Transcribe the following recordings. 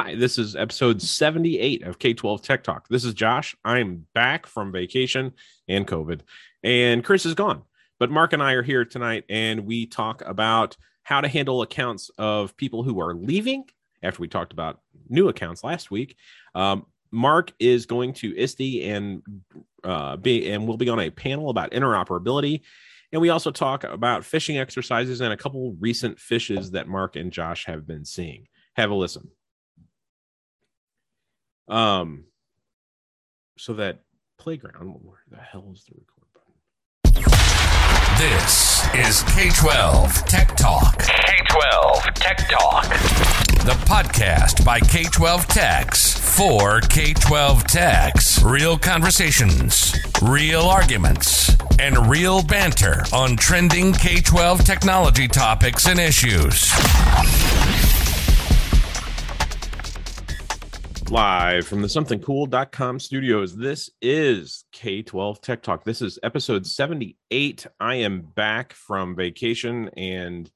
Hi, this is episode 78 of K12 Tech Talk. This is Josh. I'm back from vacation and COVID, and Chris is gone. But Mark and I are here tonight, and we talk about how to handle accounts of people who are leaving after we talked about new accounts last week. Um, Mark is going to ISTE and uh, be and we'll be on a panel about interoperability. And we also talk about phishing exercises and a couple recent phishes that Mark and Josh have been seeing. Have a listen. Um, so that playground, where the hell is the record button? This is K 12 Tech Talk. K 12 Tech Talk. The podcast by K 12 Techs for K 12 Techs. Real conversations, real arguments, and real banter on trending K 12 technology topics and issues. Live from the somethingcool.com studios. This is K12 Tech Talk. This is episode 78. I am back from vacation and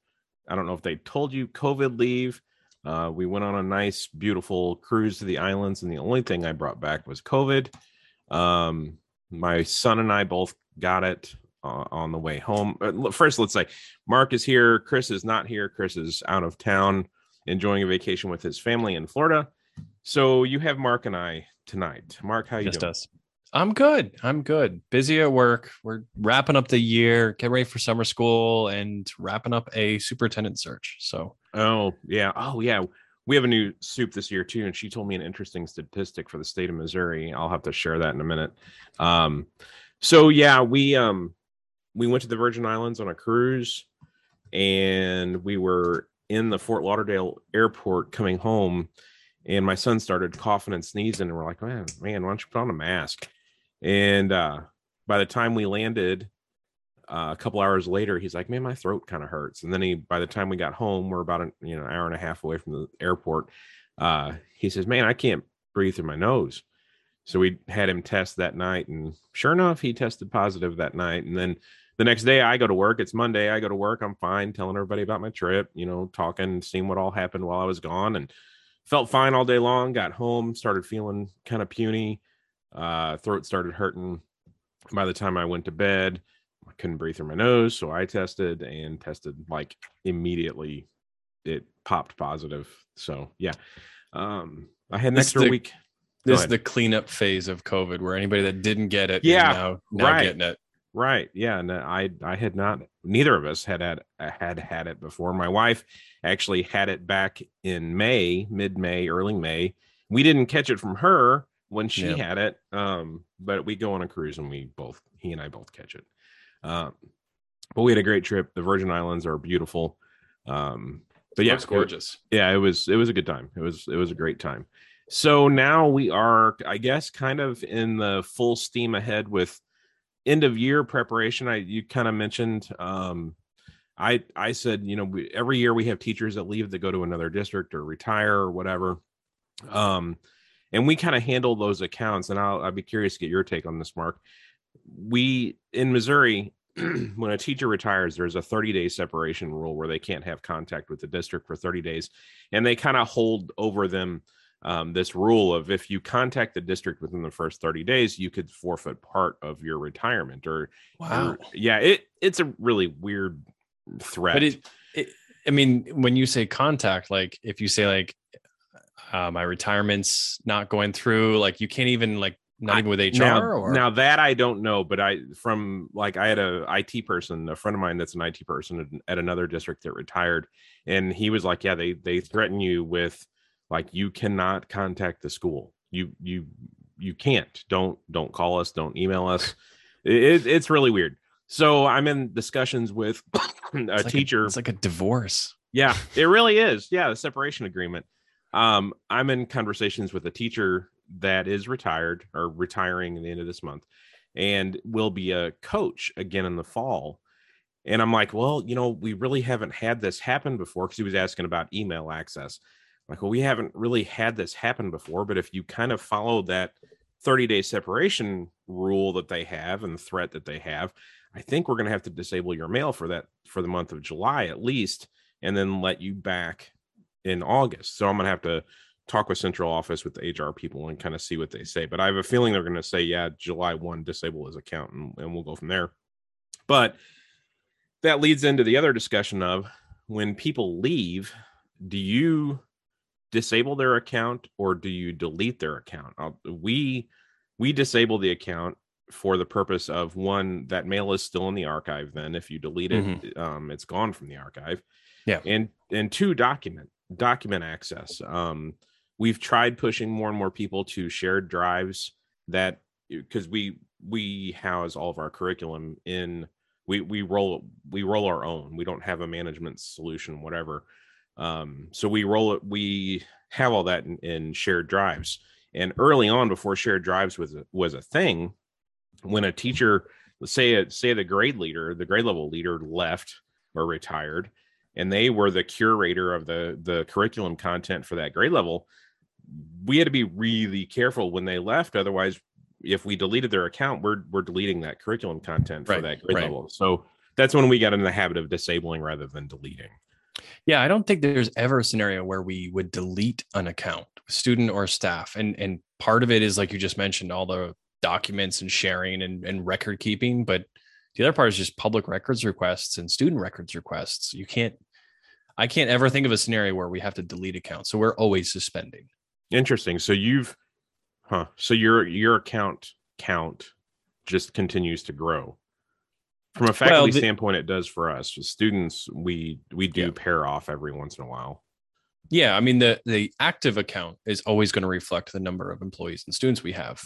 I don't know if they told you COVID leave. Uh, we went on a nice, beautiful cruise to the islands, and the only thing I brought back was COVID. Um, my son and I both got it uh, on the way home. Uh, first, let's say Mark is here. Chris is not here. Chris is out of town enjoying a vacation with his family in Florida. So you have Mark and I tonight. Mark, how you Just doing? us. I'm good. I'm good. Busy at work. We're wrapping up the year, getting ready for summer school, and wrapping up a superintendent search. So, Oh yeah. Oh yeah. We have a new soup this year too, and she told me an interesting statistic for the state of Missouri. I'll have to share that in a minute. Um, so yeah, we um we went to the Virgin Islands on a cruise, and we were in the Fort Lauderdale airport coming home, and my son started coughing and sneezing, and we're like, man, man, why don't you put on a mask? And uh, by the time we landed, uh, a couple hours later, he's like, "Man, my throat kind of hurts." And then he, by the time we got home, we're about an you know hour and a half away from the airport. Uh, he says, "Man, I can't breathe through my nose." So we had him test that night, and sure enough, he tested positive that night. And then the next day, I go to work. It's Monday. I go to work. I'm fine, telling everybody about my trip. You know, talking, seeing what all happened while I was gone, and felt fine all day long. Got home, started feeling kind of puny. Uh, throat started hurting. By the time I went to bed, I couldn't breathe through my nose, so I tested and tested like immediately. It popped positive. So yeah, um, I had an This extra the- week. This is the cleanup phase of COVID where anybody that didn't get it, is Yeah, now, now right. getting it. Right. Yeah. And I I had not. Neither of us had had had had it before. My wife actually had it back in May, mid May, early May. We didn't catch it from her when she Yep. had it. Um, but we go on a cruise and we both he and I both catch it. Um, but we had a great trip. The Virgin Islands are beautiful. Um, but yeah, Looks gorgeous. yeah it was it was a good time it was it was a great time so now we are i guess kind of in the full steam ahead with end of year preparation i you kind of mentioned um i i said you know we, every year we have teachers that leave that go to another district or retire or whatever um and we kind of handle those accounts and i'll i'd be curious to get your take on this mark we in missouri when a teacher retires, there's a 30 day separation rule where they can't have contact with the district for 30 days. And they kind of hold over them um, this rule of if you contact the district within the first 30 days, you could forfeit part of your retirement or, Wow. or- yeah, it it's a really weird threat. But it, it, I mean, when you say contact, like if you say like uh, my retirement's not going through, like you can't even like not I- even with HR now, or now that I don't know, but I from like I had a IT person, a friend of mine that's an IT person at, at another district that retired, and he was like, "Yeah, they they threaten you with like you cannot contact the school. You you you can't. Don't don't call us. Don't email us. It, it's really weird." So I'm in discussions with a It's like teacher. it's like a divorce. Yeah, it really is. Yeah, the separation agreement. Um, I'm in conversations with a teacher that is retired or retiring at the end of this month and will be a coach again in the fall. And I'm like, well, you know, we really haven't had this happen before because he was asking about email access. Like, well, we haven't really had this happen before, but if you kind of follow that 30 day separation rule that they have and the threat that they have, I think we're going to have to disable your mail for that for the month of July at least, and then let you back in August. So I'm going to have to talk with central office with the hr people and kind of see what they say but i have a feeling they're going to say yeah july 1 disable his account and, and we'll go from there but that leads into the other discussion of when people leave do you disable their account or do you delete their account? I'll, we we disable the account for the purpose of one that mail is still in the archive then if you delete it Mhm. um, it's gone from the archive. Yeah. and and two document document access. Um we've tried pushing more and more people to shared drives that because we we house all of our curriculum in we we roll we roll our own. We don't have a management solution whatever um so we roll it we have all that in, in shared drives. And early on before shared drives was a, was a thing when a teacher let's say it say the grade leader the grade level leader left or retired and they were the curator of the the curriculum content for that grade level we had to be really careful when they left. Otherwise if we deleted their account we're we're deleting that curriculum content for Right, that grade right. level. So that's when we got in the habit of disabling rather than deleting Yeah, I don't think there's ever a scenario where we would delete an account, student or staff. And and part of it is like you just mentioned, all the documents and sharing and, and record keeping. But the other part is just public records requests and student records requests. You can't I can't ever think of a scenario where we have to delete accounts. So we're always suspending. interesting so you've huh so your your account count just continues to grow from a faculty the- standpoint it does for us students we we do Yeah. pair off every once in a while Yeah, I mean the the active account is always going to reflect the number of employees and students we have.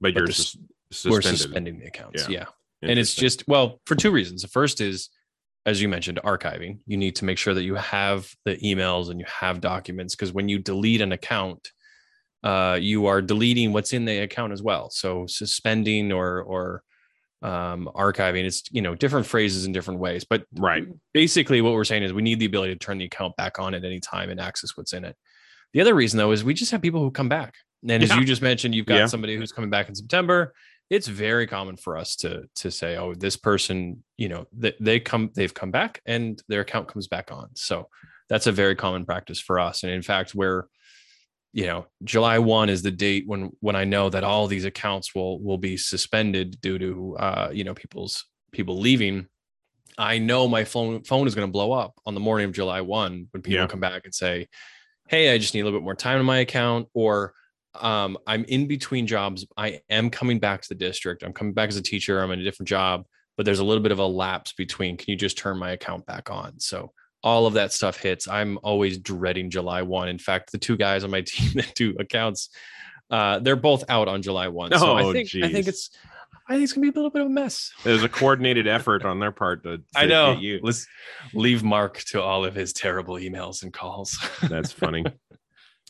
but, But you're sus- We're suspending the accounts. Yeah. yeah. and it's just well for two reasons the first is as you mentioned archiving you need to make sure that you have the emails and you have documents because when you delete an account uh, you are deleting what's in the account as well so suspending or or um, archiving. It's you know different phrases in different ways but right. basically what we're saying is we need the ability to turn the account back on at any time and access what's in it. The other reason though is we just have people who come back. And as you just mentioned you've got Yeah. somebody who's coming back in september. It's very common for us to to say oh this person you know they, they come they've come back and their account comes back on. So that's a very common practice for us. And in fact where you know july 1 is the date when when i know that all these accounts will will be suspended due to uh you know people's people leaving. I know my phone phone is going to blow up on the morning of july 1 when people Yeah. come back and say hey i just need a little bit more time on my account or um, i'm in between jobs. I am coming back to the district. I'm coming back as a teacher. I'm in a different job but there's a little bit of a lapse between. Can you just turn my account back on? So all of that stuff hits. I'm always dreading july 1 in fact the two guys on my team that do accounts uh, they're both out on july 1 so Oh, i think i think it's i think it's gonna be a little bit of a mess. There's a coordinated effort on their part to, to i know. get you. Let's leave mark to all of his terrible emails and calls. That's funny.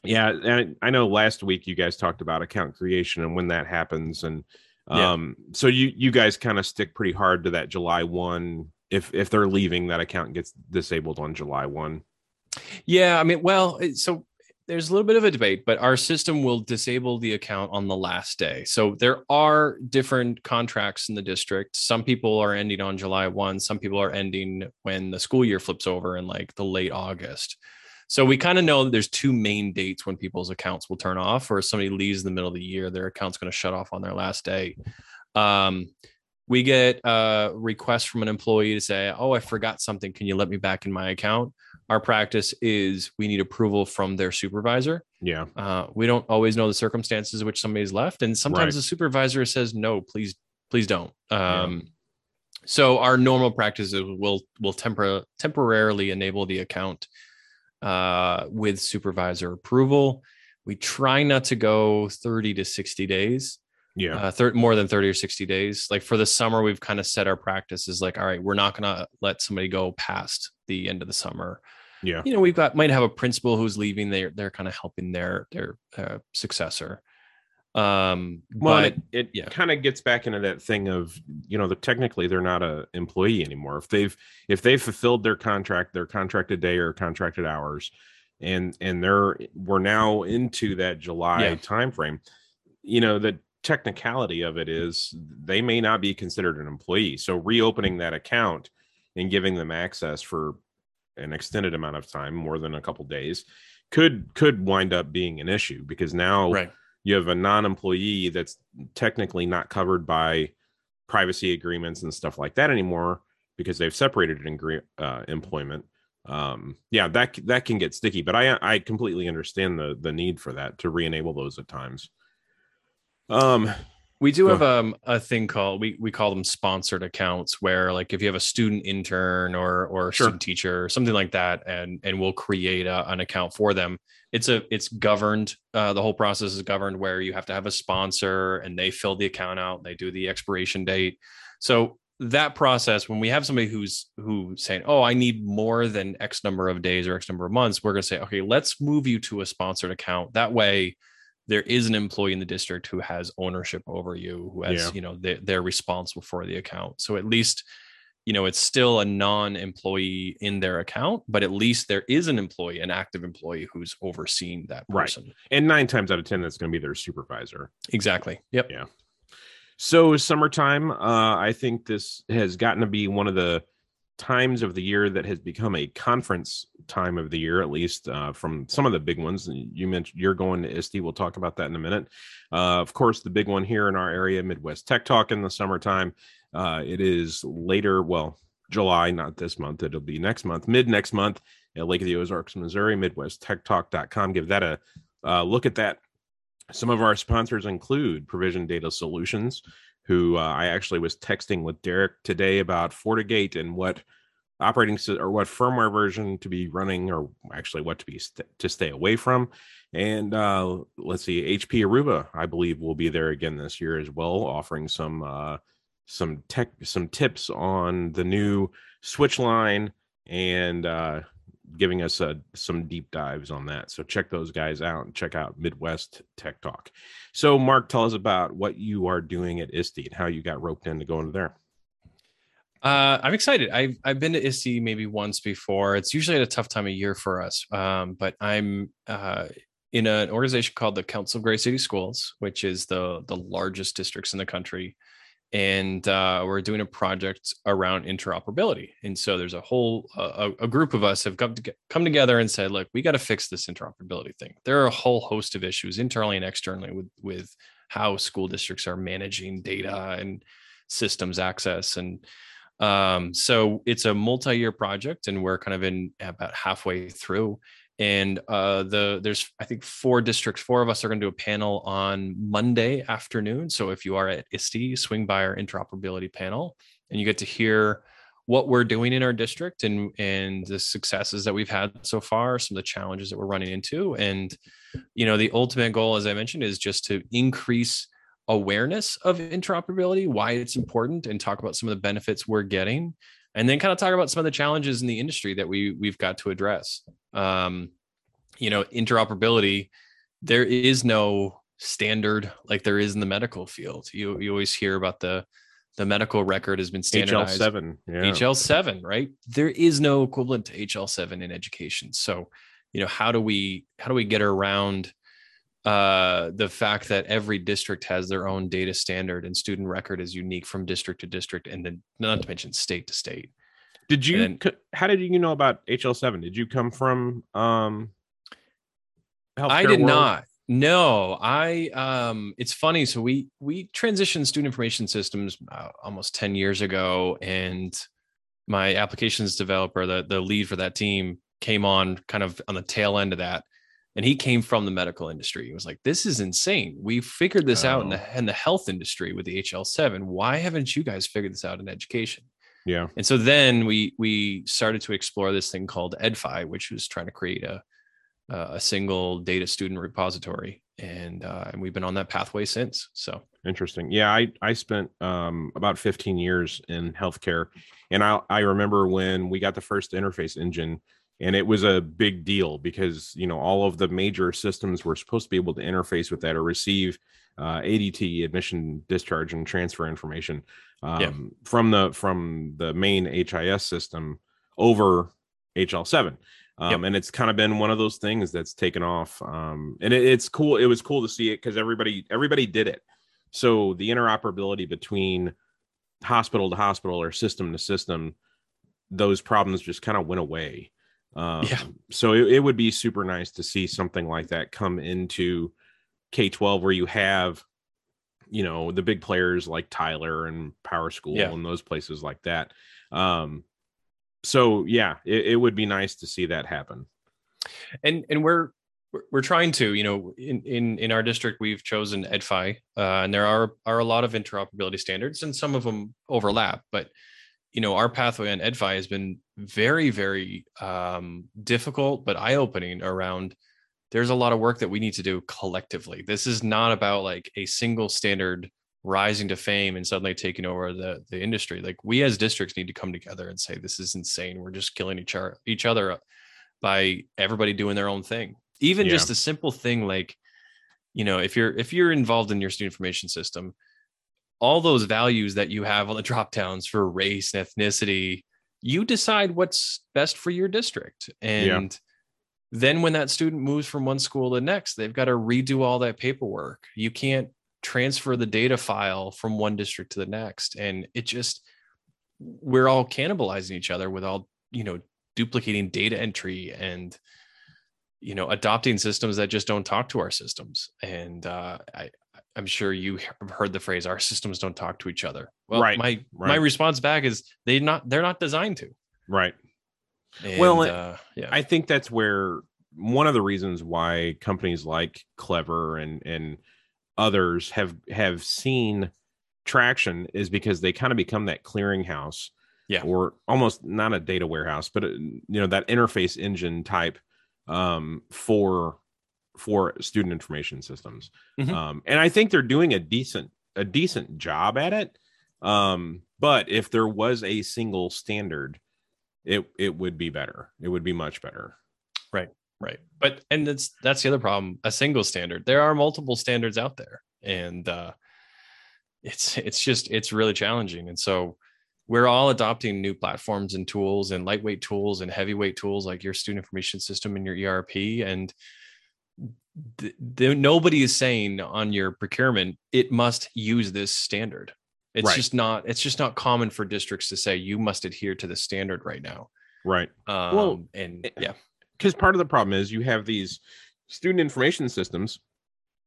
yeah, and I know last week you guys talked about account creation and when that happens, and Yeah. um, so you you guys kind of stick pretty hard to that July one. If if they're leaving, that account gets disabled on July one. Yeah, I mean, well, so there's a little bit of a debate, but our system will disable the account on the last day. So there are different contracts in the district. Some people are ending on July 1, some people are ending when the school year flips over in like the late August. So we kind of know that there's two main dates when people's accounts will turn off, or if somebody leaves in the middle of the year, their account's going to shut off on their last day. Um, we get a request from an employee to say, Oh, I forgot something. Can you let me back in my account? Our practice is we need approval from their supervisor. Yeah, Uh, we don't always know the circumstances in which somebody's left, and sometimes Right. the supervisor says, "No, please, please don't." Yeah. Um, So our normal practice is we'll we'll tempor- temporarily enable the account uh, with supervisor approval. We try not to go thirty to sixty days yeah, uh, thir- more than 30 or 60 days. Like for the summer, we've kind of set our practices like, all right, we're not going to let somebody go past the end of the summer. yeah. You know, we've got might have a principal who's leaving. They're they're kind of helping their their uh, successor. Um, Well, but it, it yeah. kind of gets back into that thing of you know, the technically they're not a employee anymore. If they've if they've fulfilled their contract, their contracted day or contracted hours, and and they're we're now into that July Yeah. time frame. You know, the technicality of it is they may not be considered an employee. So reopening that account and giving them access for an extended amount of time, more than a couple days, could could wind up being an issue because now Right. you have a non-employee that's technically not covered by privacy agreements and stuff like that anymore because they've separated in uh, employment. Um, yeah, that that can get sticky, but I I completely understand the the need for that to re-enable those at times. Um, We do have um, a thing called we we call them sponsored accounts where like if you have a student intern or or a Sure. student teacher or something like that and and we'll create a, an account for them. It's a it's governed uh, the whole process is governed where you have to have a sponsor and they fill the account out, they do the expiration date. So that process when we have somebody who's who's saying, "Oh, I need more than X number of days or X number of months," we're going to say, "Okay, let's move you to a sponsored account." That way there is an employee in the district who has ownership over you who has Yeah. you know they're, they're responsible for the account so at least you know it's still a non-employee in their account but at least there is an employee an active employee who's overseeing that person Right. and nine times out of ten, that's going to be their supervisor. exactly yep Yeah. So summertime, uh, I think this has gotten to be one of the times of the year that has become a conference time of the year, at least uh, from some of the big ones. You mentioned you're going to ISTE. We'll talk about that in a minute. Uh, of course, the big one here in our area, Midwest Tech Talk in the summertime. Uh, it is later, well, July, not this month. It'll be next month, mid next month at Lake of the Ozarks, Missouri, MidwestTechTalk.com. Give that a uh, look at that. Some of our sponsors include Provision Data Solutions, who uh, I actually was texting with Derek today about FortiGate and what operating or what firmware version to be running, or actually what to be st- to stay away from. And uh, let's see, HP Aruba, I believe, will be there again this year as well, offering some uh, some tech some tips on the new switch line and uh, giving us uh, some deep dives on that. So check those guys out and check out Midwest Tech Talk. So, Mark, tell us about what you are doing at ISTE and how you got roped in to go into going there. uh, i'm excited i've i've been to ISTE maybe once before it's usually at a tough time of year for us um, but i'm uh, in an organization called the council of great city schools which is the the largest districts in the country and uh, we're doing a project around interoperability. And so there's a whole a, a group of us have come to come together and said, look, we got to fix this interoperability thing. There are a whole host of issues internally and externally with with how school districts are managing data and systems access and um, so it's a multi-year project and we're kind of in about halfway through and uh, the there's I think four districts. Four of us are going to do a panel on Monday afternoon. So if you are at ISTE, swing by our interoperability panel, and you get to hear what we're doing in our district and and the successes that we've had so far, some of the challenges that we're running into, and you know the ultimate goal, as I mentioned, is just to increase awareness of interoperability, why it's important, and talk about some of the benefits we're getting and then kind of talk about some of the challenges in the industry that we we've got to address. Um, you know, interoperability. There is no standard like there is in the medical field. You you always hear about the the medical record has been standardized. HL7. Yeah. HL7, right? There is no equivalent to HL7 in education. So, you know, how do we how do we get around uh, the fact that every district has their own data standard and student record is unique from district to district, and then not to mention state to state. Did you? Co- how did you know about HL7? Did you come from? um I did world? not. No, I um it's funny so we we transitioned student information systems uh, almost 10 years ago and my applications developer the the lead for that team came on kind of on the tail end of that and he came from the medical industry. He was like this is insane. We figured this out in Oh. the in the health industry with the HL7. Why haven't you guys figured this out in education? Yeah. And so then we we started to explore this thing called Ed-Fi, which was trying to create a a single data student repository, and uh, and we've been on that pathway since. So Interesting. Yeah, I I spent um about 15 years in healthcare, and I I remember when we got the first interface engine, and it was a big deal because you know all of the major systems were supposed to be able to interface with that or receive uh, ADT admission, discharge, and transfer information um, Yeah. from the from the main HIS system over HL7. Um, Yep. and it's kind of been one of those things that's taken off. Um, and it, it's cool. It was cool to see it because everybody everybody did it. So the interoperability between hospital to hospital or system to system, those problems just kind of went away. Um, Yeah. So it, it would be super nice to see something like that come into K 12 where you have, you know, the big players like Tyler and PowerSchool Yeah. and those places like that. Um, so yeah, it, it would be nice to see that happen. and and we're we're- trying to you know in in in our district we've chosen Ed-Fi uh, and there are are a lot of interoperability standards and some of them overlap but you know our pathway on Ed-Fi has been very very um difficult but eye-opening around there's a lot of work that we need to do collectively. This is not about like a single standard rising to fame and suddenly taking over the the industry. Like we as districts need to come together and say this is insane. We're just killing each other each other by everybody doing their own thing. Even Yeah. just a simple thing like you know if you're if you're involved in your student information system all those values that you have on the drop downs for race and ethnicity you decide what's best for your district. And then when that student moves from one school to the next they've got to redo all that paperwork. You can't transfer the data file from one district to the next and it just we're all cannibalizing each other with all you know duplicating data entry and you know adopting systems that just don't talk to our systems. And uh, i i'm sure you have heard the phrase our systems don't talk to each other. Well Right, my my response back is they not they're not designed to. Right. And, Well, uh, yeah I think that's where one of the reasons why companies like Clever and and others have have seen traction is because they kind of become that clearinghouse, Yeah. or almost not a data warehouse, but uh, you know that interface engine type um, for for student information systems. Mhm. Um, and I think they're doing a decent a decent job at it. Um, but if there was a single standard, it it would be better. It would be much better. right Right. but and that's that's the other problem a single standard there are multiple standards out there and uh it's it's just it's really challenging and so we're all adopting new platforms and tools and lightweight tools and heavyweight tools like your student information system and your erp and nobody is saying on your procurement it must use this standard it's Right. just not it's just not common for districts to say you must adhere to the standard right now Right. um Well, and yeah Because part of the problem is you have these student information systems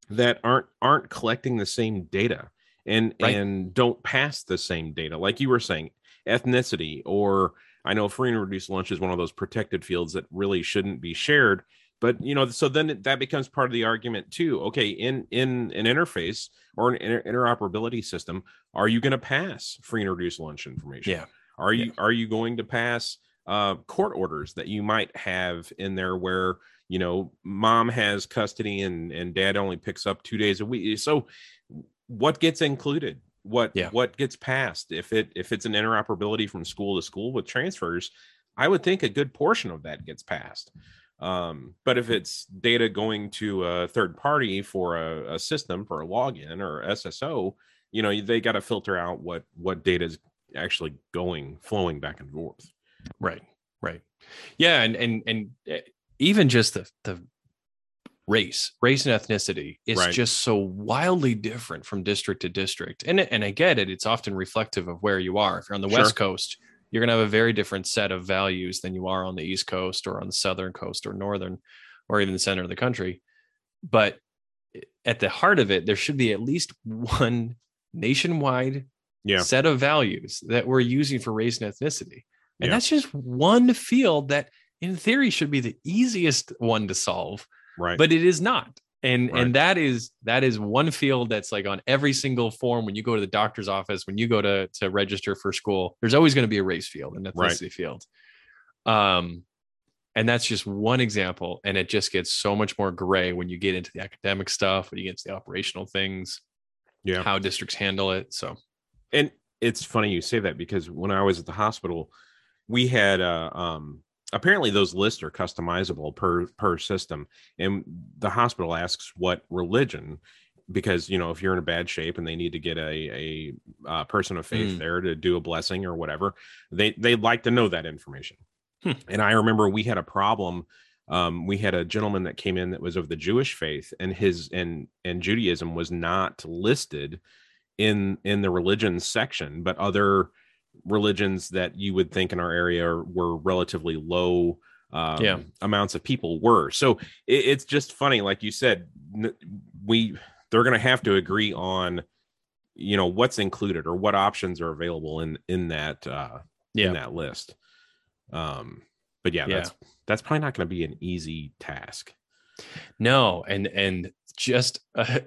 that aren't aren't collecting the same data and Right. and don't pass the same data. Like you were saying, ethnicity or I know free and reduced lunch is one of those protected fields that really shouldn't be shared. But you know, so then that becomes part of the argument too. Okay, in in an interface or an inter- interoperability system, are you going to pass free and reduced lunch information? Yeah. Are Yeah. you are you going to pass uh, court orders that you might have in there where you know mom has custody and and dad only picks up two days a week? So what gets included? What Yeah. what gets passed? If it if it's an interoperability from school to school with transfers, I would think a good portion of that gets passed. Um, but if it's data going to a third party for a, a system for a login or SSO, you know, they got to filter out what what data is actually going flowing back and forth. Right. Right. Yeah, and and and uh, even just the the race, race and ethnicity is Right. just so wildly different from district to district. And and I get it, it's often reflective of where you are. If you're on the Sure. West Coast, you're going to have a very different set of values than you are on the East Coast or on the Southern Coast or Northern or even the center of the country. But at the heart of it, there should be at least one nationwide Yeah. set of values that we're using for race and ethnicity. And Yeah. that's just one field that in theory should be the easiest one to solve, Right. but it is not. And Right. and that is that is one field that's like on every single form when you go to the doctor's office, when you go to to register for school, there's always going to be a race field, an Right. ethnicity field. Um and that's just one example and it just gets so much more gray when you get into the academic stuff, when you get into the operational things, yeah. how districts handle it. So and it's funny you say that because when I was at the hospital, we had uh, um, apparently those lists are customizable per per system, and the hospital asks what religion because you know if you're in a bad shape and they need to get a a uh, person of faith Mm. there to do a blessing or whatever, they they'd like to know that information. Hmm. And I remember we had a problem. Um, we had a gentleman that came in that was of the Jewish faith, and his and and Judaism was not listed in in the religion section but other religions that you would think in our area were relatively low um, Yeah. amounts of people were. So it, it's just funny, like you said, we they're going to have to agree on, you know, what's included or what options are available in in that uh, Yeah. in that list. Um, but yeah, Yeah. that's that's probably not going to be an easy task. No, and and just uh,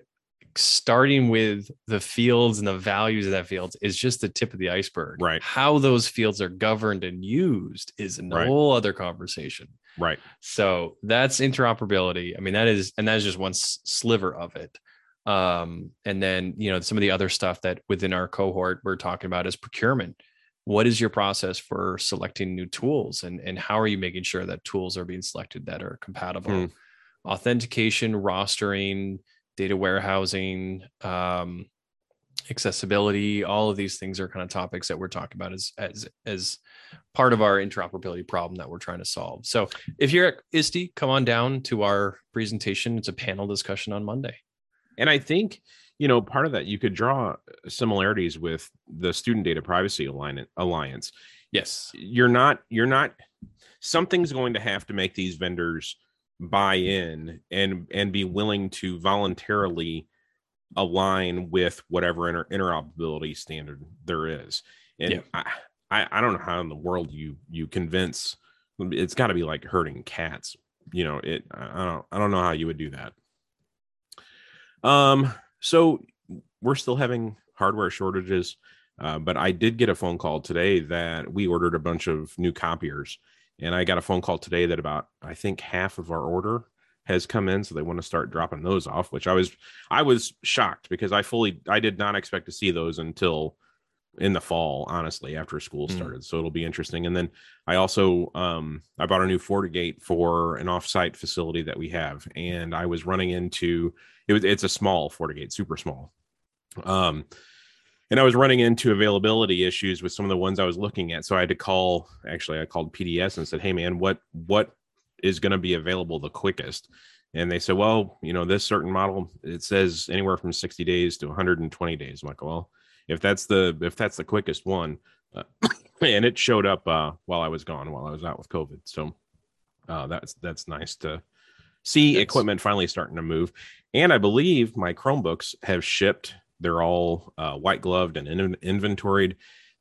starting with the fields and the values of that fields is just the tip of the iceberg. Right. How those fields are governed and used is a Right. whole other conversation. Right. So that's interoperability. I mean, that is, and that is just one sliver of it. Um, and then you know some of the other stuff that within our cohort we're talking about is procurement. What is your process for selecting new tools, and and how are you making sure that tools are being selected that are compatible? Hmm. Authentication, rostering, data warehousing, um, accessibility. All of these things are kind of topics that we're talking about as as as part of our interoperability problem that we're trying to solve. So if you're at ISTE, come on down to our presentation. It's a panel discussion on Monday. And I think, you know, part of that you could draw similarities with the Student Data Privacy Alliance. Alliance. Yes. You're not, you're not, something's going to have to make these vendors buy in and and be willing to voluntarily align with whatever inter- interoperability standard there is. And Yeah. I, I I don't know how in the world you you convince it's got to be like herding cats. You know, it I I don't I don't know how you would do that. Um, so we're still having hardware shortages, uh, but I did get a phone call today that we ordered a bunch of new copiers, and I got a phone call today that about I think half of our order has come in, so they want to start dropping those off. Which I was I was shocked because I fully I did not expect to see those until in the fall, honestly, after school Hmm. started. So it'll be interesting. And then I also um I bought a new FortiGate for an offsite facility that we have, and I was running into it was it's a small FortiGate, super small. Um and I was running into availability issues with some of the ones I was looking at. So I had to call actually I called PDS and said, Hey man, what what is going to be available the quickest? And they said, Well, you know, this certain model, it says anywhere from 60 days to 120 days. I'm like, well, if that's the if that's the quickest one, uh, and it showed up uh, while I was gone, while I was out with COVID. So uh, that's that's nice to see That's- equipment finally starting to move. And I believe my Chromebooks have shipped. They're all uh, white gloved and in- inventoried.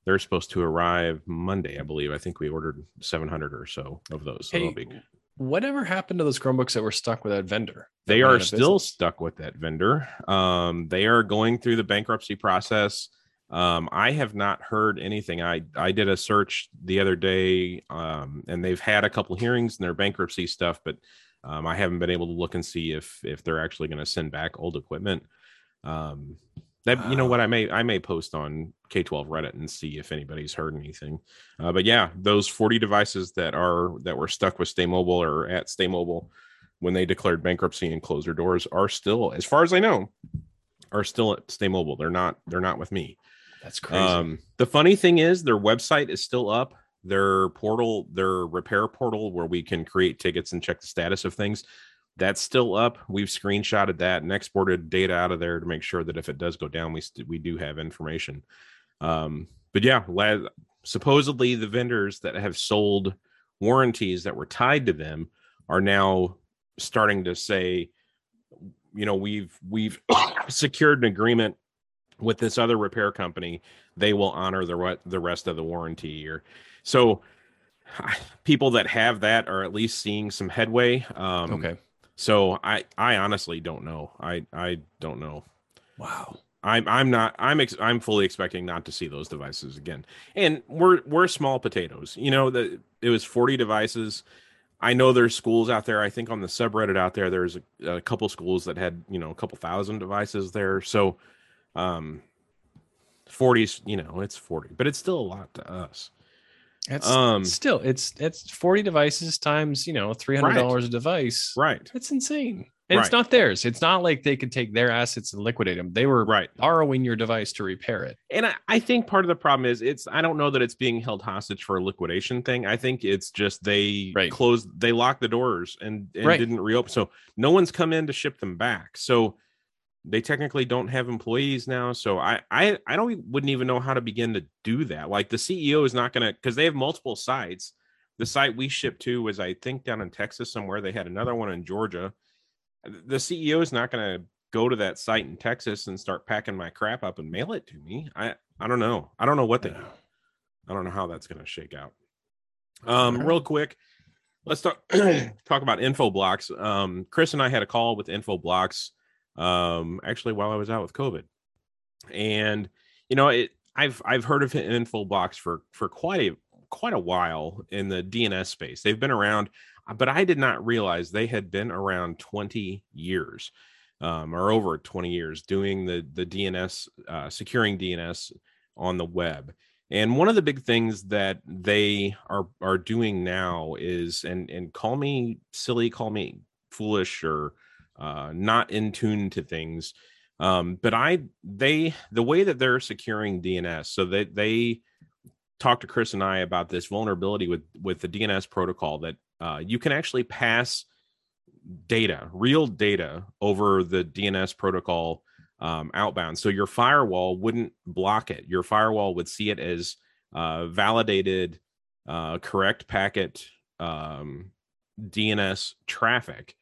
They're supposed to arrive Monday, I believe. I think we ordered 700 or so of those. Hey, Whatever happened to those Chromebooks that were stuck with that vendor? that they are still business? stuck with that vendor um they are going through the bankruptcy process um i have not heard anything i i did a search the other day um and they've had a couple hearings in their bankruptcy stuff but um i haven't been able to look and see if if they're actually going to send back old equipment um that you know what i may i may post on k12 reddit and see if anybody's heard anything. Uh, but yeah those 40 devices that are that were stuck with stay mobile or at stay mobile when they declared bankruptcy and closed their doors are still as far as i know are still at stay mobile. They're not they're not with me. That's crazy. um the funny thing is their website is still up. Their portal their repair portal where we can create tickets and check the status of things that's still up. We've screenshotted that and exported data out of there to make sure that if it does go down we st- we do have information. Um but yeah la- supposedly the vendors that have sold warranties that were tied to them are now starting to say you know we've we've secured an agreement with this other repair company. They will honor the re- the rest of the warranty year. So people that have that are at least seeing some headway. Um okay. So i i honestly don't know i i don't know Wow. I'm I'm not I'm ex- I'm fully expecting not to see those devices again. And we're we're small potatoes. You know that it was 40 devices. I know there's schools out there. I think on the subreddit out there there's a, a couple schools that had, you know, a couple thousand devices there. So um 40s, you know, it's 40, but it's still a lot to us. That's Um, still it's it's 40 devices times, you know, $300 a device. Right. It's insane. And it's not theirs. It's not like they could take their assets and liquidate them. They were Right. borrowing your device to repair it. and I, I think part of the problem is it's I don't know that it's being held hostage for a liquidation thing. I think it's just they Right. closed they locked the doors and, and Right. didn't reopen. So no one's come in to ship them back. So they technically don't have employees now. So I I I don't wouldn't even know how to begin to do that. Like the CEO is not gonna because they have multiple sites. the site we shipped to was I think down in Texas somewhere. They had another one in Georgia. The CEO is not going to go to that site in Texas and start packing my crap up and mail it to me. I I don't know. I don't know what they. I don't know how that's going to shake out. Um, real quick, let's talk talk about Infoblox. Um, Chris and I had a call with info Infoblox um, actually while I was out with COVID, and you know it. I've I've heard of Infoblox for for quite a quite a while in the DNS space. They've been around, but I did not realize they had been around 20 years um, or over 20 years doing the the DNS uh, securing DNS on the web. And one of the big things that they are are doing now is and and call me silly, call me foolish or uh, not in tune to things. Um, but I they the way that they're securing DNS, so that they talked to Chris and I about this vulnerability with with the DNS protocol that uh, you can actually pass data, real data, over the DNS protocol um, outbound. So your firewall wouldn't block it. Your firewall would see it as uh, validated, uh, correct packet um, DNS traffic,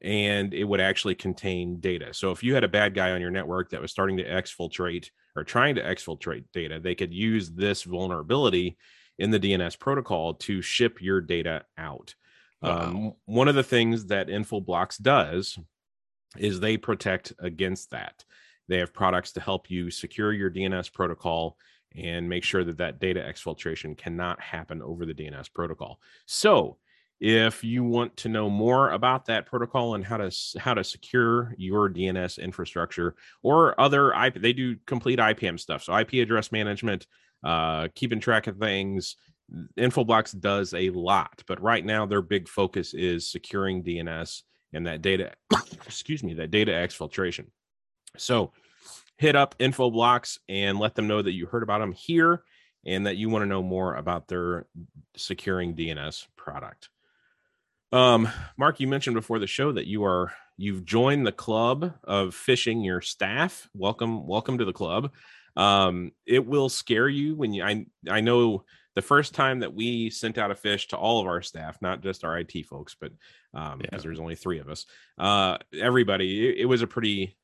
and it would actually contain data. So if you had a bad guy on your network that was starting to exfiltrate or trying to exfiltrate data, they could use this vulnerability in the DNS protocol to ship your data out. Um, one of the things that Infoblox does is they protect against that. They have products to help you secure your DNS protocol and make sure that that data exfiltration cannot happen over the DNS protocol. So, if you want to know more about that protocol and how to how to secure your DNS infrastructure or other IP, they do complete IPM stuff. So IP address management, uh, keeping track of things. Infoblox does a lot, but right now their big focus is securing DNS and that data. excuse me, that data exfiltration. So hit up Infoblox and let them know that you heard about them here and that you want to know more about their securing DNS product. Um, Mark, you mentioned before the show that you are you've joined the club of phishing your staff. Welcome, welcome to the club. Um, it will scare you when you I I know the first time that we sent out a phish to all of our staff, not just our IT folks, but um because Yeah. there's only three of us, uh everybody, it, it was a pretty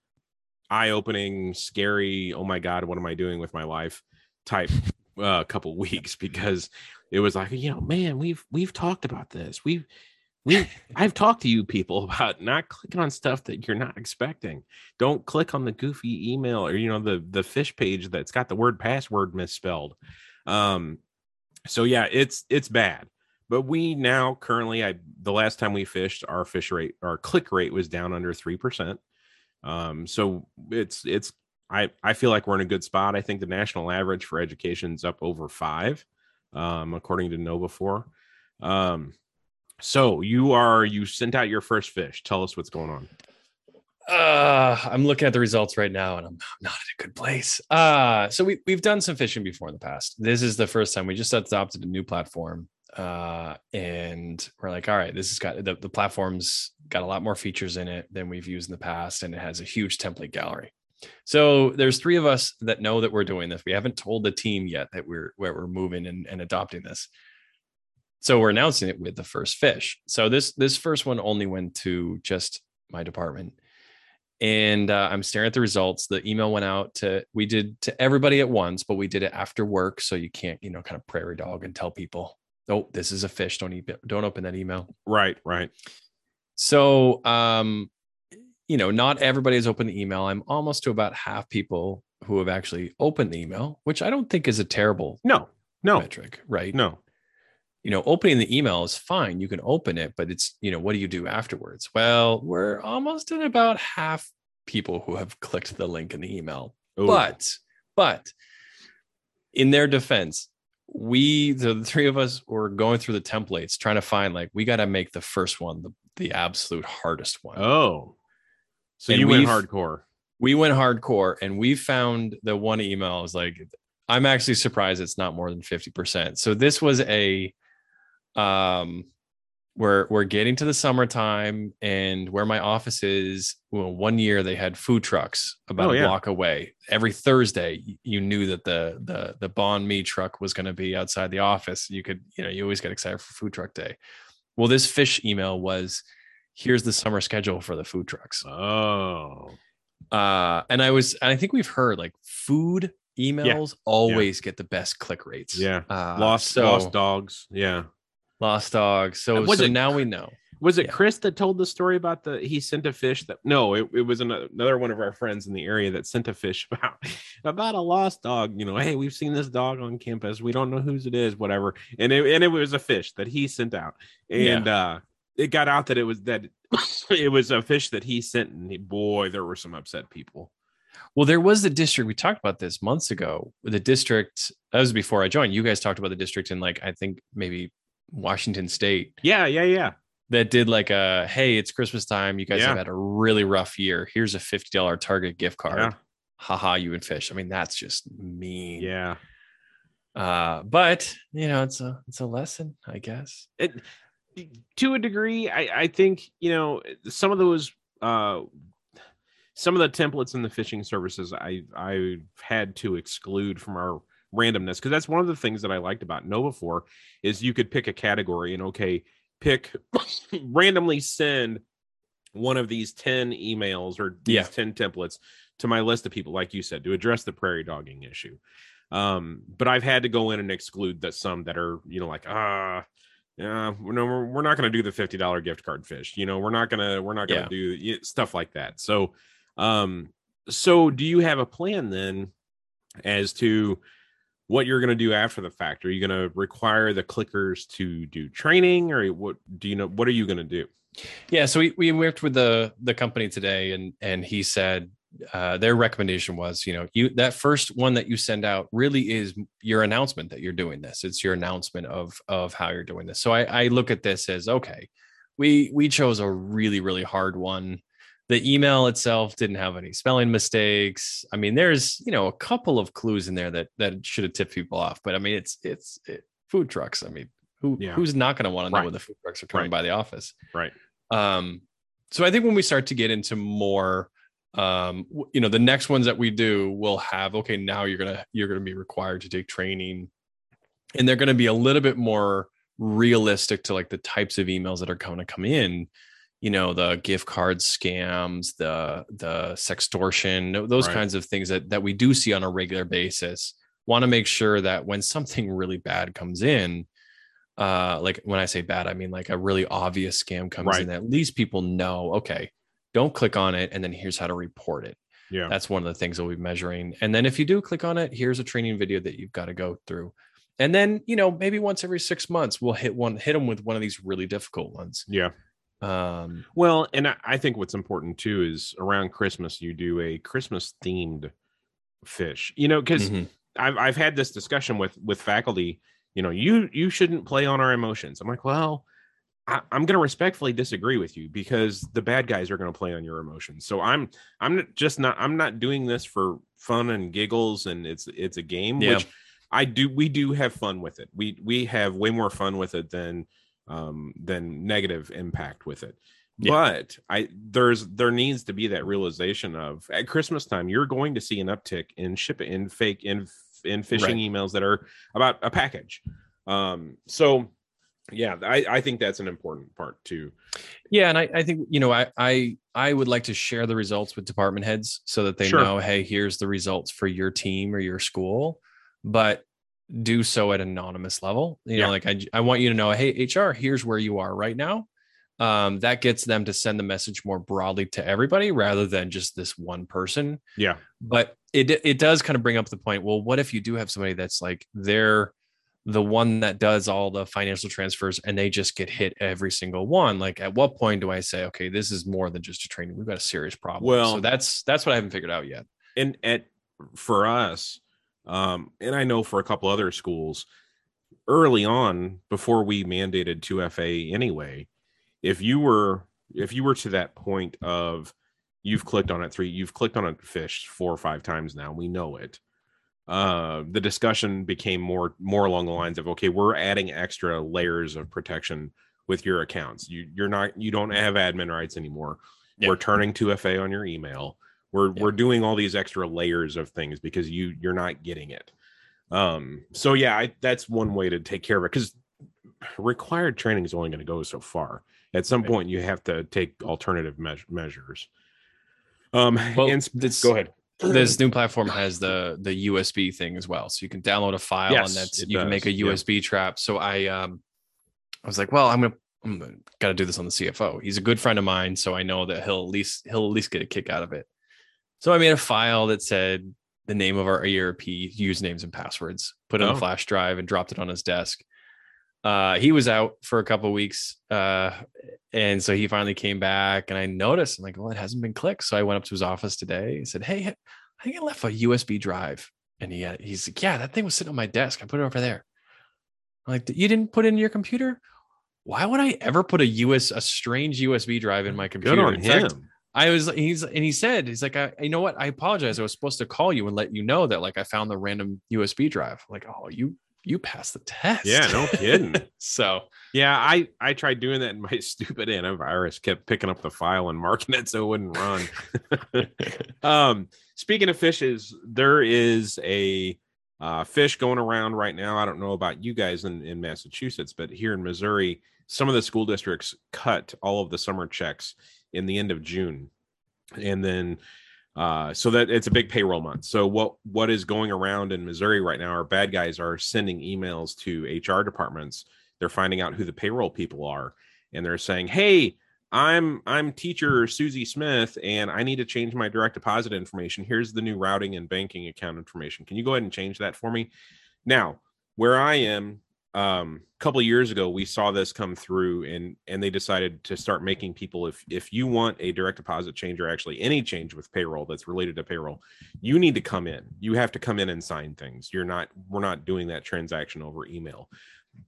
eye-opening, scary, oh my god, what am I doing with my life type uh couple weeks because it was like, you know, man, we've we've talked about this. We've we I've talked to you people about not clicking on stuff that you're not expecting. Don't click on the goofy email or you know the the phish page that's got the word password misspelled. Um so yeah, it's it's bad. But we now currently I the last time we phished our phish rate our click rate was down under 3%. Um so it's it's I I feel like we're in a good spot. I think the national average for education is up over 5 um according to KnowBe4. Um so you are you sent out your first phish. Tell us what's going on. Uh, I'm looking at the results right now, and I'm not in a good place. Uh, so we we've done some phishing before in the past. This is the first time we just adopted a new platform, uh, and we're like, all right, this has got the the platform's got a lot more features in it than we've used in the past, and it has a huge template gallery. So there's three of us that know that we're doing this. We haven't told the team yet that we're where we're moving and, and adopting this. So we're announcing it with the first phish. So this this first one only went to just my department and uh, I'm staring at the results. The email went out to we did to everybody at once, but we did it after work, so you can't you know kind of prairie dog and tell people, oh, this is a phish. Don't eat, don't open that email. Right, right. So um, you know, not everybody has opened the email. I'm almost to about half people who have actually opened the email, which I don't think is a terrible No, no, metric, right? no. You know, opening the email is fine. You can open it, but it's, you know, what do you do afterwards? Well, we're almost at about half people who have clicked the link in the email. Ooh. But, but in their defense, we, the, the three of us were going through the templates trying to find like, we got to make the first one the, the absolute hardest one. oh, so And you went hardcore. We went hardcore and we found the one email was like, I'm actually surprised it's not more than 50%. So this was a, um, we're we're getting to the summertime and where my office is well, one year they had food trucks about Oh, a yeah. block away every thursday you knew that the the the banh mi truck was going to be outside the office you could you know you always get excited for food truck day well this phish email was here's the summer schedule for the food trucks Oh, uh and i was and i think we've heard like food emails always get the best click rates Yeah. uh, lost so lost dogs. Yeah. Lost dogs so, Was so it- now we know Was it Yeah. Chris that told the story about the he sent a phish that no, it, it was an, another one of our friends in the area that sent a phish about about a lost dog. You know, hey, we've seen this dog on campus. We don't know whose it is, whatever. And it and it was a phish that he sent out, and uh it got out that it was that it was a phish that he sent, and he, boy, there were some upset people. Well, there was the district we talked about this months ago. The district that was before I joined. You guys talked about the district in like I think maybe Washington State Yeah, yeah, yeah. that did like a hey, it's Christmas time. You guys Yeah. have had a really rough year. Here's a fifty dollar Target gift card. Yeah. Haha, you and fish. I mean, that's just mean. Yeah. Uh, but you know, it's a it's a lesson, I guess. it, to a degree I, I think you know some of those uh some of the templates in the phishing services i i've had to exclude from our randomness because that's one of the things that i liked about KnowBe4 is you could pick a category and okay pick randomly send one of these 10 emails or these Yeah. 10 templates to my list of people like you said to address the prairie dogging issue. Um but i've had to go in and exclude that some that are you know like ah yeah no we're, we're not going to do the $50 gift card phish you know we're not going to we're not going to do stuff like that. So um so do you have a plan then as to what you're going to do after the fact are you going to require the clickers to do training or what do you know what are you going to do Yeah, so we, we worked with the the company today, and and he said uh, their recommendation was, you know, you that first one that you send out really is your announcement that you're doing this. It's your announcement of of how you're doing this. So I, I look at this as okay, we we chose a really really hard one. The email itself didn't have any spelling mistakes. I mean, there's you know a couple of clues in there that that should have tipped people off, but I mean, it's it's it, food trucks. I mean, who Yeah. who's not going to want to know Right. when the food trucks are coming Right. by the office? Right. Um, so I think when we start to get into more, um, you know, the next ones that we do will have okay, now you're gonna you're gonna be required to take training, and they're gonna be a little bit more realistic to like the types of emails that are going to come in. You know, the gift card scams, the the sextortion, tho- those Right. kinds of things that that we do see on a regular basis. Want to make sure that when something really bad comes in, uh like when i say bad i mean like a really obvious scam comes Right. in at least people know okay don't click on it and then here's how to report it yeah that's one of the things that we'll be measuring and then if you do click on it here's a training video that you've got to go through and then you know maybe once every six months we'll hit one hit them with one of these really difficult ones yeah um Well, and I, I think what's important too is around Christmas you do a Christmas themed phish. You know, because mhm. I've I've had this discussion with with faculty. You know, you you shouldn't play on our emotions. I'm like, well, I, I'm going to respectfully disagree with you because the bad guys are going to play on your emotions. So I'm I'm not- just not I'm not doing this for fun and giggles and it's it's a game Yeah. which I do we do have fun with it. We we have way more fun with it than um than negative impact with it. Yeah. But I there's there needs to be that realization of at Christmas time you're going to see an uptick in ship in fake in in phishing Right. emails that are about a package. Um so yeah, I, I think that's an important part too. Yeah, and I, I think you know I I I would like to share the results with department heads so that they Sure. know, hey, here's the results for your team or your school, but do so at anonymous level. You Yeah. know, like I I want you to know, hey, HR, here's where you are right now. Um, that gets them to send the message more broadly to everybody rather than just this one person. Yeah. But it it does kind of bring up the point. Well, what if you do have somebody that's like they're the one that does all the financial transfers and they just get hit every single one like at what point do i say okay this is more than just a training we've got a serious problem Well- so that's that's what i haven't figured out yet and at for us um and i know for a couple other schools early on before we mandated 2fa anyway if you were if you were to that point of you've clicked on it three you've clicked on a phish four or five times now we know it uh the discussion became more more along the lines of okay we're adding extra layers of protection with your accounts. You you're not you don't have admin rights anymore. Yeah. We're turning 2FA on your email. We're Yeah. we're doing all these extra layers of things because you you're not getting it. Um so yeah, I, that's one way to take care of it cuz required training is only going to go so far. At some Right. point you have to take alternative meas- measures. Um Well, and this- go ahead. this new platform has the the USB thing as well, so you can download a file Yes, and that's you can make a does, yeah. USB trap. So I um I was like, well, I'm gonna I'm gonna gotta do this on the CFO. He's a good friend of mine, so I know that he'll at least he'll at least get a kick out of it. So I made a file that said the name of our ERP, usernames and passwords, put it on Oh. a flash drive and dropped it on his desk. Uh, he was out for a couple of weeks, uh, and so he finally came back, and I noticed, I'm like, well, it hasn't been clicked. So I went up to his office today. and said, hey, I think I left a USB drive, and he had, he's like, yeah, that thing was sitting on my desk. I put it over there. I'm like, you didn't put it in your computer? Why would I ever put a US a strange USB drive in my computer? Good on In him. fact, I was he's and he said he's like I you know what I apologize I was supposed to call you and let you know that like I found the random USB drive like oh you you passed the test Yeah, no kidding. so Yeah, I I tried doing that, and my stupid antivirus kept picking up the file and marking it so it wouldn't run. um, speaking of phishes, there is a uh, phish going around right now. I don't know about you guys in in Massachusetts, but here in Missouri, some of the school districts cut all of the summer checks in the end of June, and then uh so that it's a big payroll month. So what what is going around in missouri right now are bad guys are sending emails to hr departments. They're finding out who the payroll people are and they're saying hey i'm i'm teacher susie smith and i need to change my direct deposit information. Here's the new routing and banking account information. Can you go ahead and change that for me? Now where i am um a couple years ago we saw this come through and and they decided to start making people if if you want a direct deposit change or actually any change with payroll that's related to payroll you need to come in. You have to come in and sign things. You're not we're not doing that transaction over email.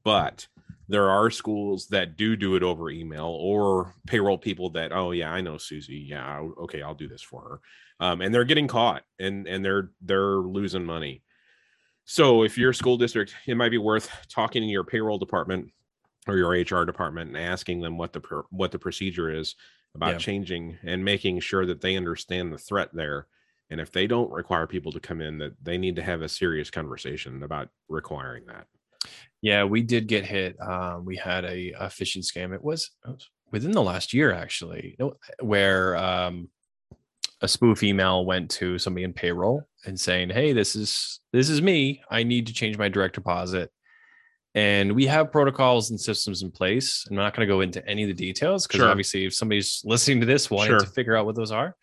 But there are schools that do do it over email or payroll people that oh yeah i know susie. Yeah okay i'll do this for her. Um, and they're getting caught and and they're they're losing money so if you're school district it might be worth talking to your payroll department or your hr department and asking them what the pr- what the procedure is about Yeah. changing and making sure that they understand the threat there. And if they don't require people to come in that they need to have a serious conversation about requiring that. Yeah we did get hit um we had a, a phishing scam. It was, it was within the last year actually where um a spoof email went to somebody in payroll and saying hey this is this is me i need to change my direct deposit and we have protocols and systems in place i'm not going to go into any of the details because Sure. obviously if somebody's listening to this wanting to Sure. figure out what those are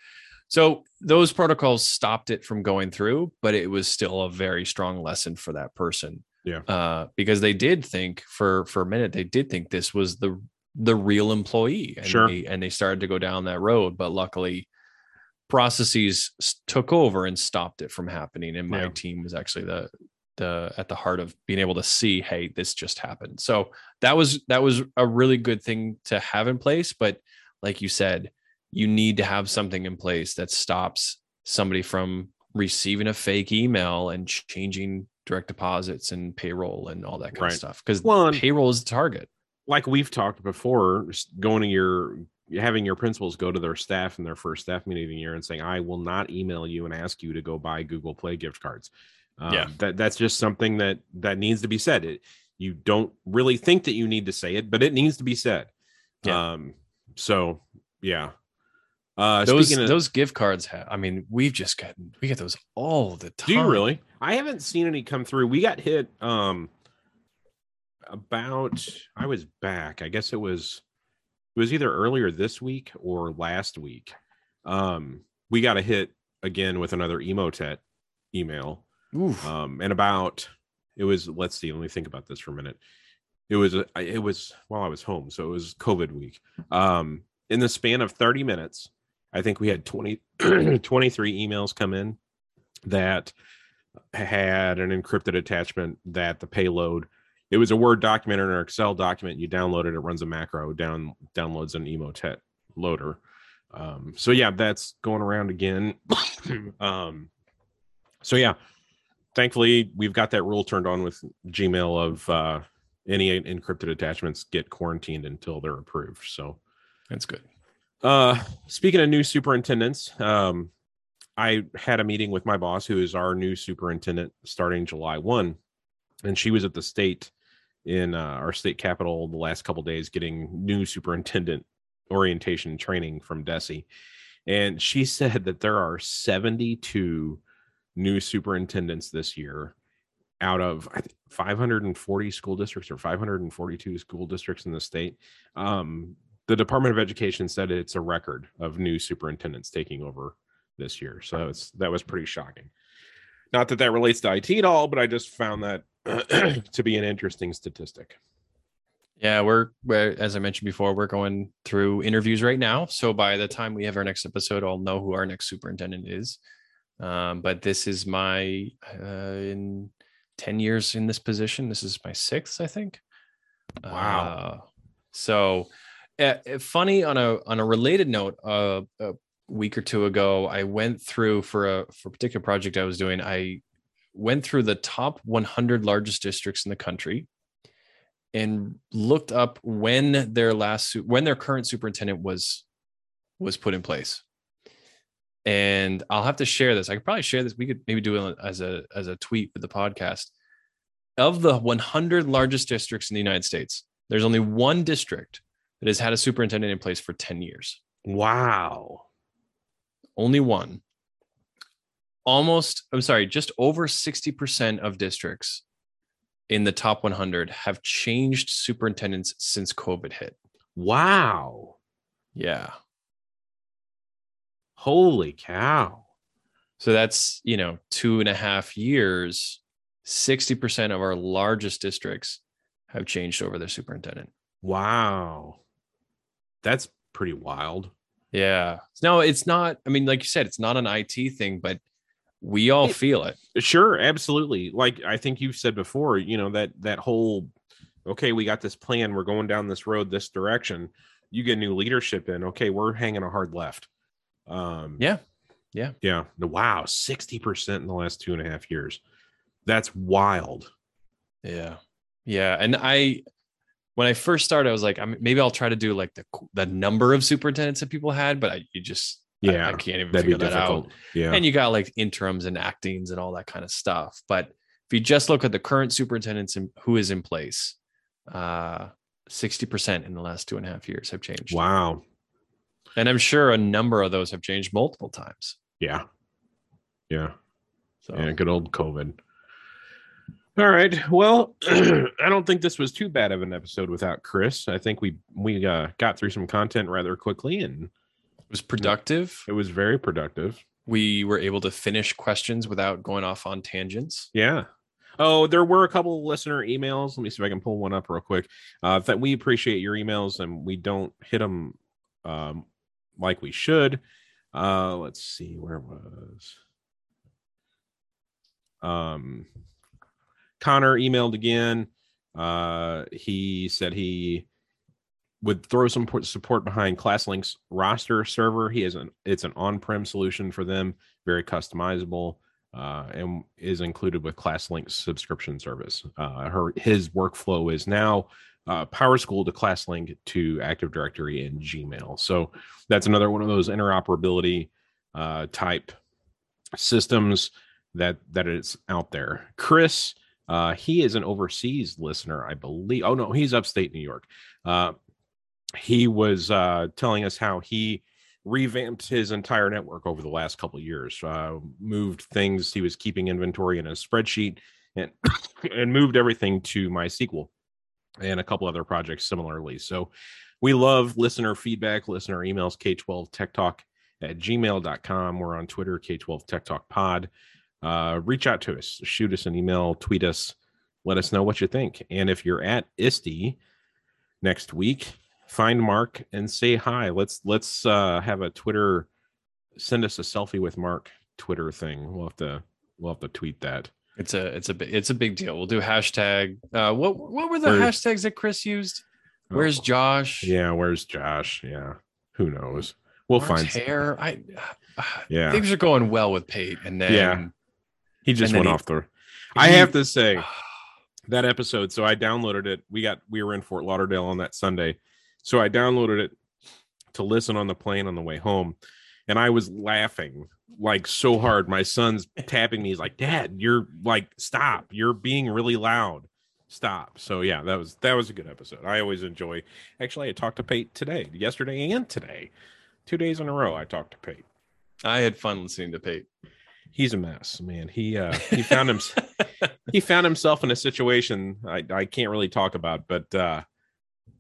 so those protocols stopped it from going through but it was still a very strong lesson for that person Yeah. uh, because they did think for for a minute they did think this was the the real employee and Sure. they, and they started to go down that road but luckily processes took over and stopped it from happening and my Yeah. team was actually the the at the heart of being able to see hey this just happened so that was that was a really good thing to have in place but like you said you need to have something in place that stops somebody from receiving a fake email and changing direct deposits and payroll and all that kind Right. of stuff because Well, payroll is the target like we've talked before going to your having your principals go to their staff in their first staff meeting of the year and saying i will not email you and ask you to go buy google play gift cards. Um, Yeah. that that's just something that that needs to be said. It you don't really think that you need to say it but it needs to be said. Yeah. um so yeah. Uh those of, those gift cards have i mean we've just gotten we get those all the time do you really? I haven't seen any come through. We got hit um about i was back i guess it was it was either earlier this week or last week. Um we got a hit again with another emotet email Oof. um and about it was let's see let me think about this for a minute. It was it was while i was home so it was covid week. Um in the span of 30 minutes i think we had 20 23 emails come in that had an encrypted attachment that the payload it was a word document or an excel document you download it it runs a macro down downloads an emotet loader um so yeah that's going around again um so yeah thankfully we've got that rule turned on with gmail of uh any encrypted attachments get quarantined until they're approved. So That's good. uh, speaking of new superintendents, um, I had a meeting with my boss, who is our new superintendent starting July 1. And she was at the state in uh, our state capital the last couple days getting new superintendent orientation training from DESE. And she said that there are 72 new superintendents this year out of 540 school districts or 542 school districts in the state. Um, the Department of Education said it's a record of new superintendents taking over this year. So it's that was pretty shocking. Not that that relates to IT at all, but I just found that to be an interesting statistic. Yeah, we're, we're as I mentioned before, we're going through interviews right now. So by the time we have our next episode, I'll know who our next superintendent is. Um, but this is my uh, in ten years in this position. This is my sixth, I think. Wow. Uh, so, uh, funny on a on a related note, uh, a week or two ago, I went through for a for a particular project I was doing. I went through the top 100 largest districts in the country and looked up when their last when their current superintendent was was put in place. And i'll have to share this. I could probably share this. We could maybe do it as a as a tweet with the podcast. Of the 100 largest districts in the united states there's only one district that has had a superintendent in place for 10 years. Wow. only one almost i'm sorry just over 60% of districts in the top 100 have changed superintendents since covid hit Wow. yeah Holy cow. so that's you know two and a half years 60% of our largest districts have changed over their superintendent Wow. That's pretty wild. yeah no it's not i mean like you said it's not an it thing but we all feel it Sure, absolutely. Like I think you've said before, you know, that that whole okay, we got this plan, we're going down this road this direction. You get new leadership in, okay, we're hanging a hard left. Um Yeah. Yeah. Yeah. Wow, 60% in the last two and a half years. That's wild. Yeah. Yeah. And I, when I first started, I was like, I'm, maybe I'll try to do like the the number of superintendents that people had, but I, you just, Yeah. I, can't even figure that difficult. out. Yeah. And you got like interims and actings and all that kind of stuff. But if you just look at the current superintendents and who is in place, uh, 60% in the last two and a half years have changed. wow. And I'm sure a number of those have changed multiple times. Yeah. Yeah. So Yeah, good old COVID. All right. Well, I don't think this was too bad of an episode without Chris. I think we we uh, got through some content rather quickly, and was productive. it was very productive. We were able to finish questions without going off on tangents. Yeah. Oh, there were a couple of listener emails. Let me see if I can pull one up real quick. Uh, that we appreciate your emails, and we don't hit them um, like we should. Uh, let's see where it was. Um, Connor emailed again. Uh, he said he would throw some support behind ClassLink's roster server. He has an it's an on-prem solution for them, very customizable, uh, and is included with ClassLink's subscription service. Uh, her his workflow is now uh, PowerSchool to ClassLink to Active Directory and Gmail. So that's another one of those interoperability uh, type systems that that is out there. Chris, uh, he is an overseas listener, I believe. Oh no, he's upstate New York. Uh, he was uh, telling us how he revamped his entire network over the last couple years. Uh, moved things. He was keeping inventory in a spreadsheet and and moved everything to MySQL and a couple other projects similarly. So we love listener feedback, listener emails, K12 Tech Talk at gmail.com. We're on Twitter, K12 Tech Talk Pod. Uh, reach out to us, shoot us an email, tweet us, let us know what you think. And if you're at ISTE next week, find Mark and say hi. Let's let's uh, have a Twitter. Send us a selfie with Mark Twitter thing. We'll have to we'll have to tweet that. It's a it's a it's a big deal. We'll do hashtag. Uh, what what were the Where- hashtags that Chris used? Where's Oh, Josh? Yeah, where's Josh? Yeah, who knows? We'll Mark's find. hair. I Yeah. things are going well with Pate, and then Yeah. He just went he- off the. I he- have to say, that episode. So I downloaded it. We got we were in Fort Lauderdale on that Sunday, so I downloaded it to listen on the plane on the way home, and I was laughing like so hard. My son's tapping me. He's like, "Dad, you're like, stop! You're being really loud." Stop. So yeah, that was that was a good episode. I always enjoy. Actually, I talked to Pate today, yesterday, and today, two days in a row. I talked to Pate. I had fun listening to Pate. He's a mess, man. He uh he found him he found himself in a situation I I can't really talk about, but uh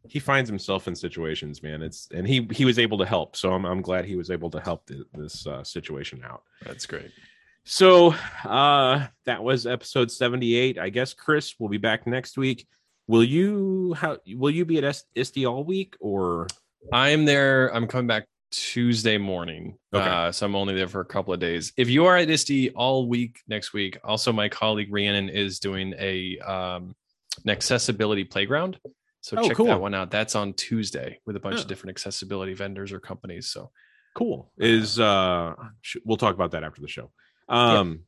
he finds himself in situations, man. It's and he he was able to help, so I'm I'm glad he was able to help th- this uh, situation out. That's great. So uh that was episode 78. I guess Chris will be back next week. Will you how will you be at ISTE all week or I'm there. I'm coming back Tuesday morning. Okay. Uh, so I'm only there for a couple of days. If you are at ISTE all week next week, also my colleague Rhiannon is doing a um an accessibility playground. So Oh, check cool. that one out. That's on Tuesday with a bunch Yeah. of different accessibility vendors or companies. So cool. Is uh we'll talk about that after the show. Um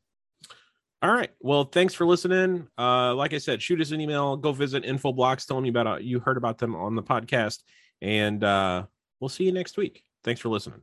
all right. Well thanks for listening. Uh like i said shoot us an email. Go visit infoblox. Tell me about uh, you heard about them on the podcast. And uh we'll see you next week. Thanks for listening